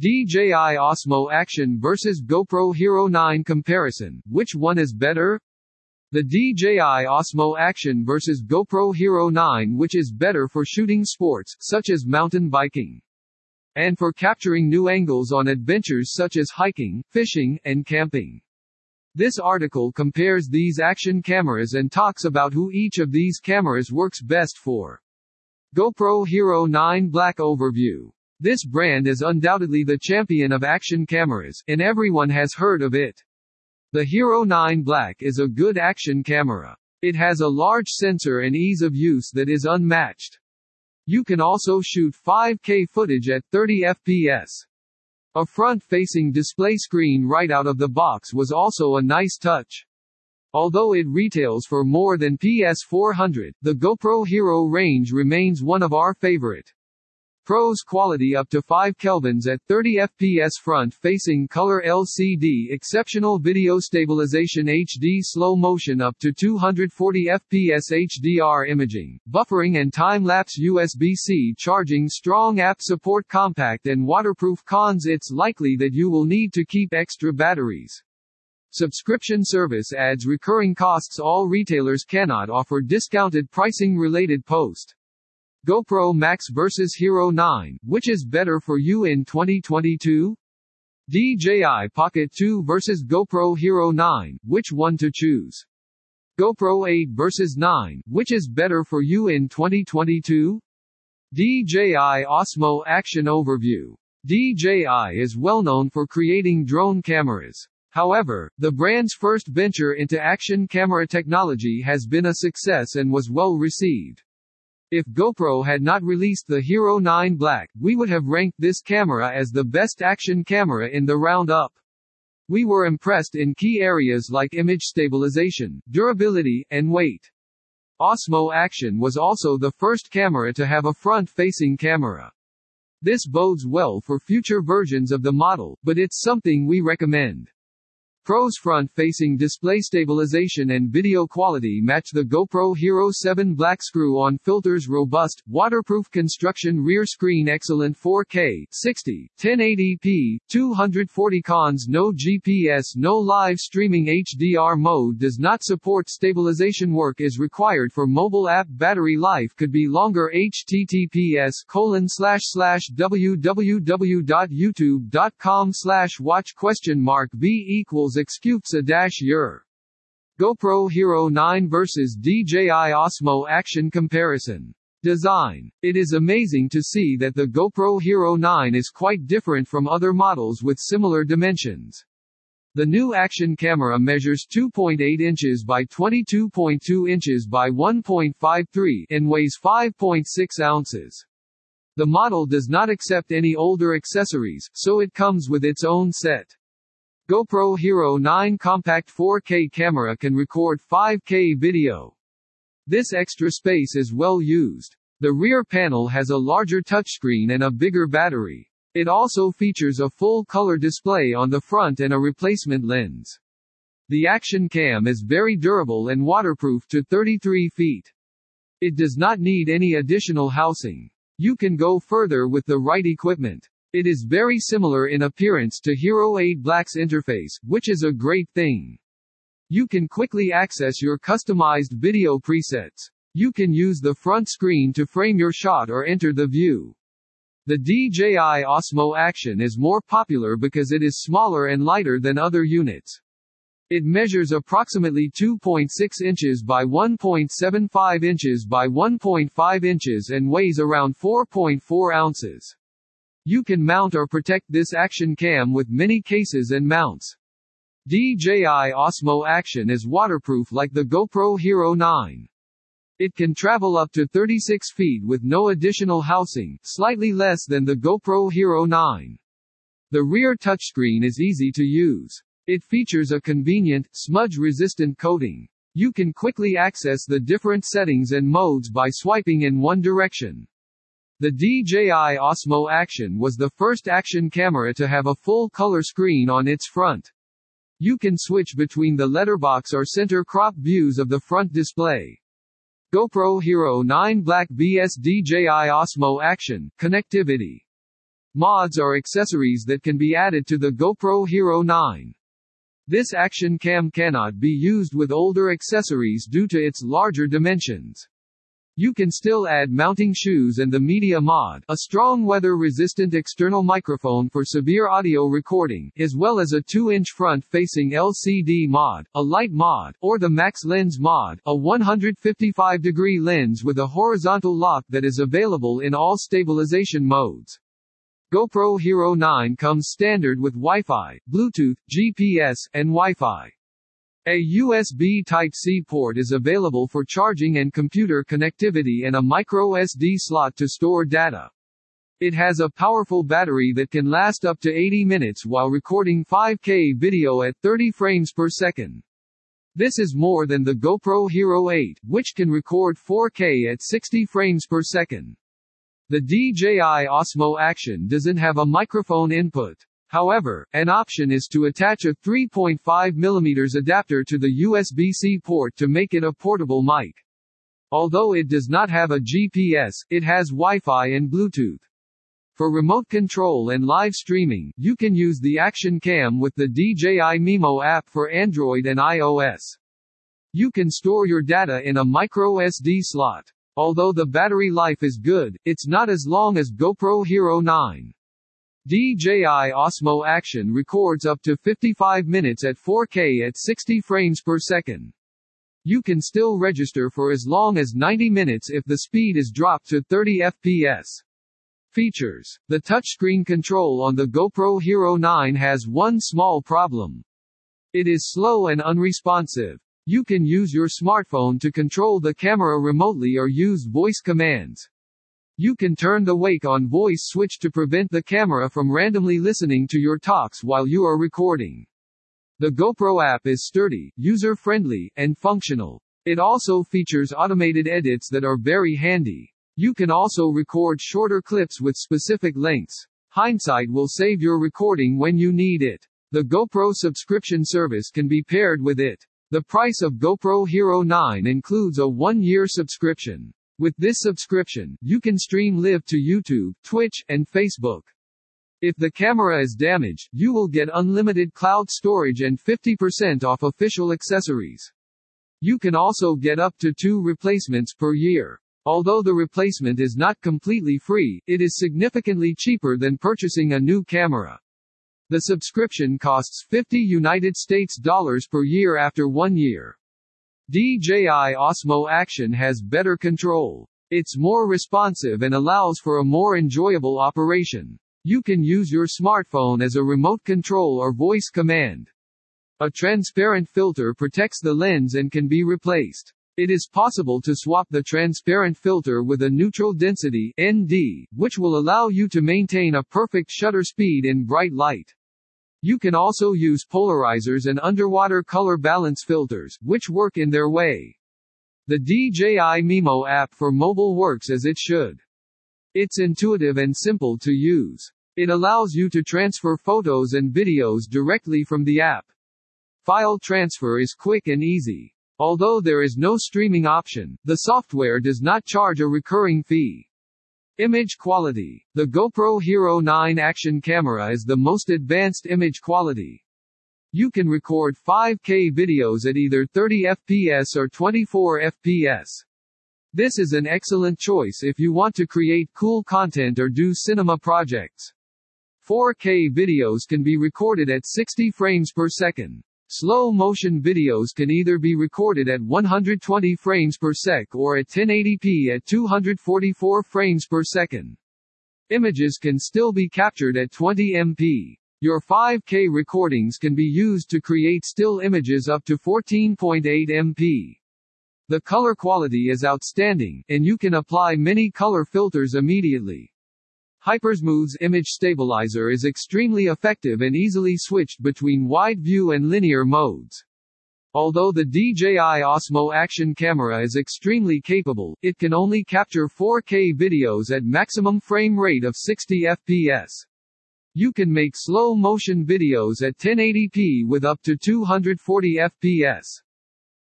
DJI Osmo Action vs GoPro Hero 9 comparison, which one is better? The DJI Osmo Action vs GoPro Hero 9 which is better for shooting sports, such as mountain biking. And for capturing new angles on adventures such as hiking, fishing, and camping. This article compares these action cameras and talks about who each of these cameras works best for. GoPro Hero 9 Black Overview this brand is undoubtedly the champion of action cameras, and everyone has heard of it. The Hero 9 Black is a good action camera. It has a large sensor and ease of use that is unmatched. You can also shoot 5K footage at 30 FPS. A front-facing display screen right out of the box was also a nice touch. Although it retails for more than PS400, the GoPro Hero range remains one of our favorite. Pros quality up to 5 kelvins at 30 fps front-facing color LCD exceptional video stabilization HD slow motion up to 240 fps HDR imaging, buffering and time-lapse USB-C charging strong app support compact and waterproof cons it's likely that you will need to keep extra batteries. Subscription service adds recurring costs all retailers cannot offer discounted pricing related post. GoPro Max vs Hero 9, which is better for you in 2022? DJI Pocket 2 vs GoPro Hero 9, which one to choose? GoPro 8 vs 9, which is better for you in 2022? DJI Osmo Action Overview. DJI is well known for creating drone cameras. However, the brand's first venture into action camera technology has been a success and was well received. If GoPro had not released the Hero 9 Black, we would have ranked this camera as the best action camera in the roundup. We were impressed in key areas like image stabilization, durability, and weight. Osmo Action was also the first camera to have a front-facing camera. This bodes well for future versions of the model, but it's something we recommend. Pros front-facing display stabilization and video quality match the GoPro Hero 7 Black screw-on filters robust, waterproof construction rear screen excellent 4K, 60, 1080p, 240 cons no GPS no live streaming HDR mode does not support stabilization work is required for mobile app battery life could be longer https colon slash slash www.youtube.com slash watch question mark b equals excuse a dash year. GoPro Hero 9 vs DJI Osmo Action Comparison. Design. It is amazing to see that the GoPro Hero 9 is quite different from other models with similar dimensions. The new action camera measures 2.8 inches by 22.2 inches by 1.53 and weighs 5.6 ounces. The model does not accept any older accessories, so it comes with its own set. GoPro Hero 9 compact 4K camera can record 5K video. This extra space is well used. The rear panel has a larger touchscreen and a bigger battery. It also features a full color display on the front and a replacement lens. The action cam is very durable and waterproof to 33 feet. It does not need any additional housing. You can go further with the right equipment. It is very similar in appearance to Hero 8 Black's interface, which is a great thing. You can quickly access your customized video presets. You can use the front screen to frame your shot or enter the view. The DJI Osmo Action is more popular because it is smaller and lighter than other units. It measures approximately 2.6 inches by 1.75 inches by 1.5 inches and weighs around 4.4 ounces. You can mount or protect this action cam with many cases and mounts. DJI Osmo Action is waterproof like the GoPro Hero 9. It can travel up to 36 feet with no additional housing, slightly less than the GoPro Hero 9. The rear touchscreen is easy to use. It features a convenient, smudge-resistant coating. You can quickly access the different settings and modes by swiping in one direction. The DJI Osmo Action was the first action camera to have a full-color screen on its front. You can switch between the letterbox or center crop views of the front display. GoPro Hero 9 Black BS DJI Osmo Action Connectivity Mods are accessories that can be added to the GoPro Hero 9. This action cam cannot be used with older accessories due to its larger dimensions. You can still add mounting shoes and the media mod, a strong weather-resistant external microphone for severe audio recording, as well as a 2-inch front-facing LCD mod, a light mod, or the max lens mod, a 155-degree lens with a horizontal lock that is available in all stabilization modes. GoPro Hero 9 comes standard with Wi-Fi, Bluetooth, GPS, and Wi-Fi. A USB Type-C port is available for charging and computer connectivity and a micro SD slot to store data. It has a powerful battery that can last up to 80 minutes while recording 5K video at 30 frames per second. This is more than the GoPro Hero 8, which can record 4K at 60 frames per second. The DJI Osmo Action doesn't have a microphone input. However, an option is to attach a 3.5 mm adapter to the USB-C port to make it a portable mic. Although it does not have a GPS, it has Wi-Fi and Bluetooth. For remote control and live streaming, you can use the Action Cam with the DJI Mimo app for Android and iOS. You can store your data in a micro SD slot. Although the battery life is good, it's not as long as GoPro Hero 9. DJI Osmo Action records up to 55 minutes at 4K at 60 frames per second. You can still register for as long as 90 minutes if the speed is dropped to 30 FPS. Features The touchscreen control on the GoPro Hero 9 has one small problem. It is slow and unresponsive. You can use your smartphone to control the camera remotely or use voice commands. You can turn the wake on voice switch to prevent the camera from randomly listening to your talks while you are recording. The GoPro app is sturdy, user-friendly, and functional. It also features automated edits that are very handy. You can also record shorter clips with specific lengths. Hindsight will save your recording when you need it. The GoPro subscription service can be paired with it. The price of GoPro Hero 9 includes a one-year subscription. With this subscription, you can stream live to YouTube, Twitch, and Facebook. If the camera is damaged, you will get unlimited cloud storage and 50% off official accessories. You can also get up to two replacements per year. Although the replacement is not completely free, it is significantly cheaper than purchasing a new camera. The subscription costs 50 United States dollars per year after one year. DJI Osmo Action has better control. It's more responsive and allows for a more enjoyable operation. You can use your smartphone as a remote control or voice command. A transparent filter protects the lens and can be replaced. It is possible to swap the transparent filter with a neutral density ND, which will allow you to maintain a perfect shutter speed in bright light. You can also use polarizers and underwater color balance filters, which work in their way. The DJI Mimo app for mobile works as it should. It's intuitive and simple to use. It allows you to transfer photos and videos directly from the app. File transfer is quick and easy. Although there is no streaming option, the software does not charge a recurring fee. Image quality. The GoPro Hero 9 action camera is the most advanced image quality. You can record 5K videos at either 30 FPS or 24 FPS. This is an excellent choice if you want to create cool content or do cinema projects. 4K videos can be recorded at 60 frames per second. Slow motion videos can either be recorded at 120 frames per sec or at 1080p at 244 frames per second. Images can still be captured at 20 MP. Your 5K recordings can be used to create still images up to 14.8 MP. The color quality is outstanding, and you can apply many color filters immediately. HyperSmooth's image stabilizer is extremely effective and easily switched between wide view and linear modes. Although the DJI Osmo Action camera is extremely capable, it can only capture 4K videos at maximum frame rate of 60 FPS. You can make slow motion videos at 1080p with up to 240 FPS.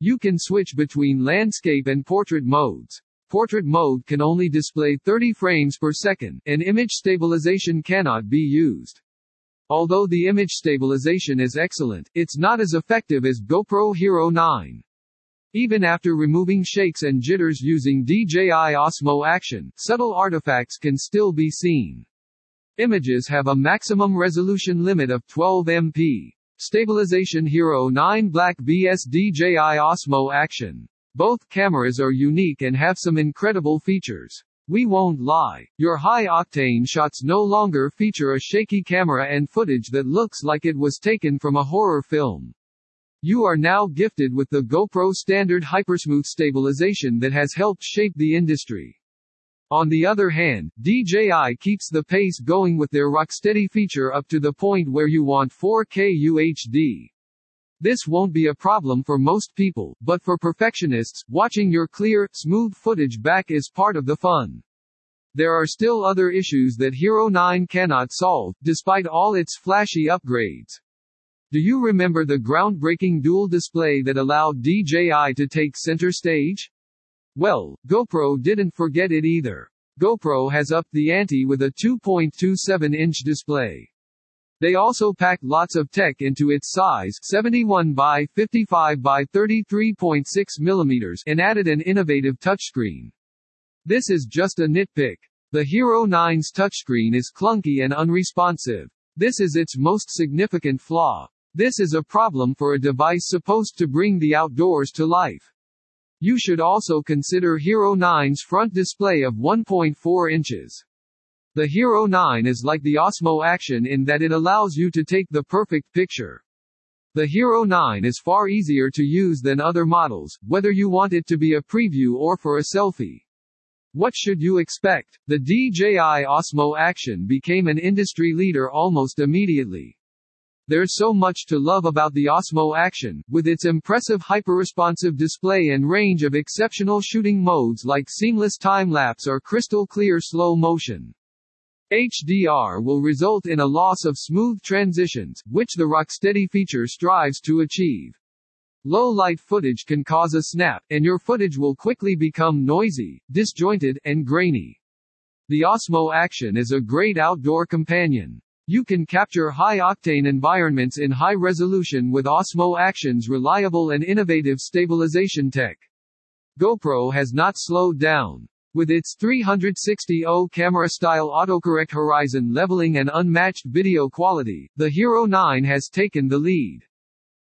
You can switch between landscape and portrait modes. Portrait mode can only display 30 frames per second, and image stabilization cannot be used. Although the image stabilization is excellent, it's not as effective as GoPro Hero 9. Even after removing shakes and jitters using DJI Osmo Action, subtle artifacts can still be seen. Images have a maximum resolution limit of 12 MP. Stabilization Hero 9 Black vs DJI Osmo Action. Both cameras are unique and have some incredible features. We won't lie. Your high-octane shots no longer feature a shaky camera and footage that looks like it was taken from a horror film. You are now gifted with the GoPro standard hypersmooth stabilization that has helped shape the industry. On the other hand, DJI keeps the pace going with their Rocksteady feature up to the point where you want 4K UHD. This won't be a problem for most people, but for perfectionists, watching your clear, smooth footage back is part of the fun. There are still other issues that Hero 9 cannot solve, despite all its flashy upgrades. Do you remember the groundbreaking dual display that allowed DJI to take center stage? Well, GoPro didn't forget it either. GoPro has upped the ante with a 2.27-inch display. They also packed lots of tech into its size 71 by 55 by 33.6 mm and added an innovative touchscreen. This is just a nitpick. The Hero 9's touchscreen is clunky and unresponsive. This is its most significant flaw. This is a problem for a device supposed to bring the outdoors to life. You should also consider Hero 9's front display of 1.4 inches. The Hero 9 is like the Osmo Action in that it allows you to take the perfect picture. The Hero 9 is far easier to use than other models, whether you want it to be a preview or for a selfie. What should you expect? The DJI Osmo Action became an industry leader almost immediately. There's so much to love about the Osmo Action, with its impressive hyper-responsive display and range of exceptional shooting modes like seamless time-lapse or crystal clear slow motion. HDR will result in a loss of smooth transitions, which the Rocksteady feature strives to achieve. Low light footage can cause a snap, and your footage will quickly become noisy, disjointed, and grainy. The Osmo Action is a great outdoor companion. You can capture high-octane environments in high resolution with Osmo Action's reliable and innovative stabilization tech. GoPro has not slowed down. With its 360-0 camera-style autocorrect horizon leveling and unmatched video quality, the Hero 9 has taken the lead.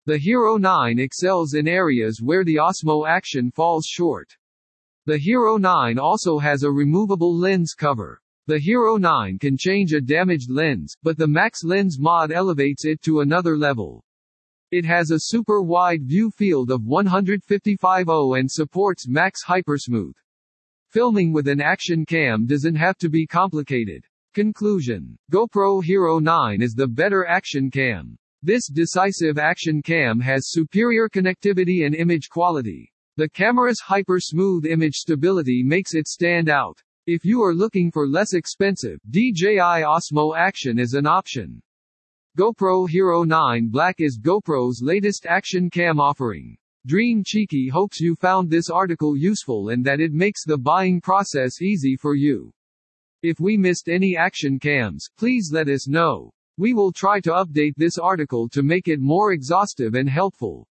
The Hero 9 excels in areas where the Osmo Action falls short. The Hero 9 also has a removable lens cover. The Hero 9 can change a damaged lens, but the Max Lens mod elevates it to another level. It has a super wide view field of 155.0 and supports Max Hypersmooth. Filming with an action cam doesn't have to be complicated. Conclusion GoPro Hero 9 is the better action cam. This decisive action cam has superior connectivity and image quality. The camera's hyper smooth image stability makes it stand out. If you are looking for less expensive, DJI Osmo Action is an option. GoPro Hero 9 Black is GoPro's latest action cam offering. Dream Cheeky hopes you found this article useful and that it makes the buying process easy for you. If we missed any action cams, please let us know. We will try to update this article to make it more exhaustive and helpful.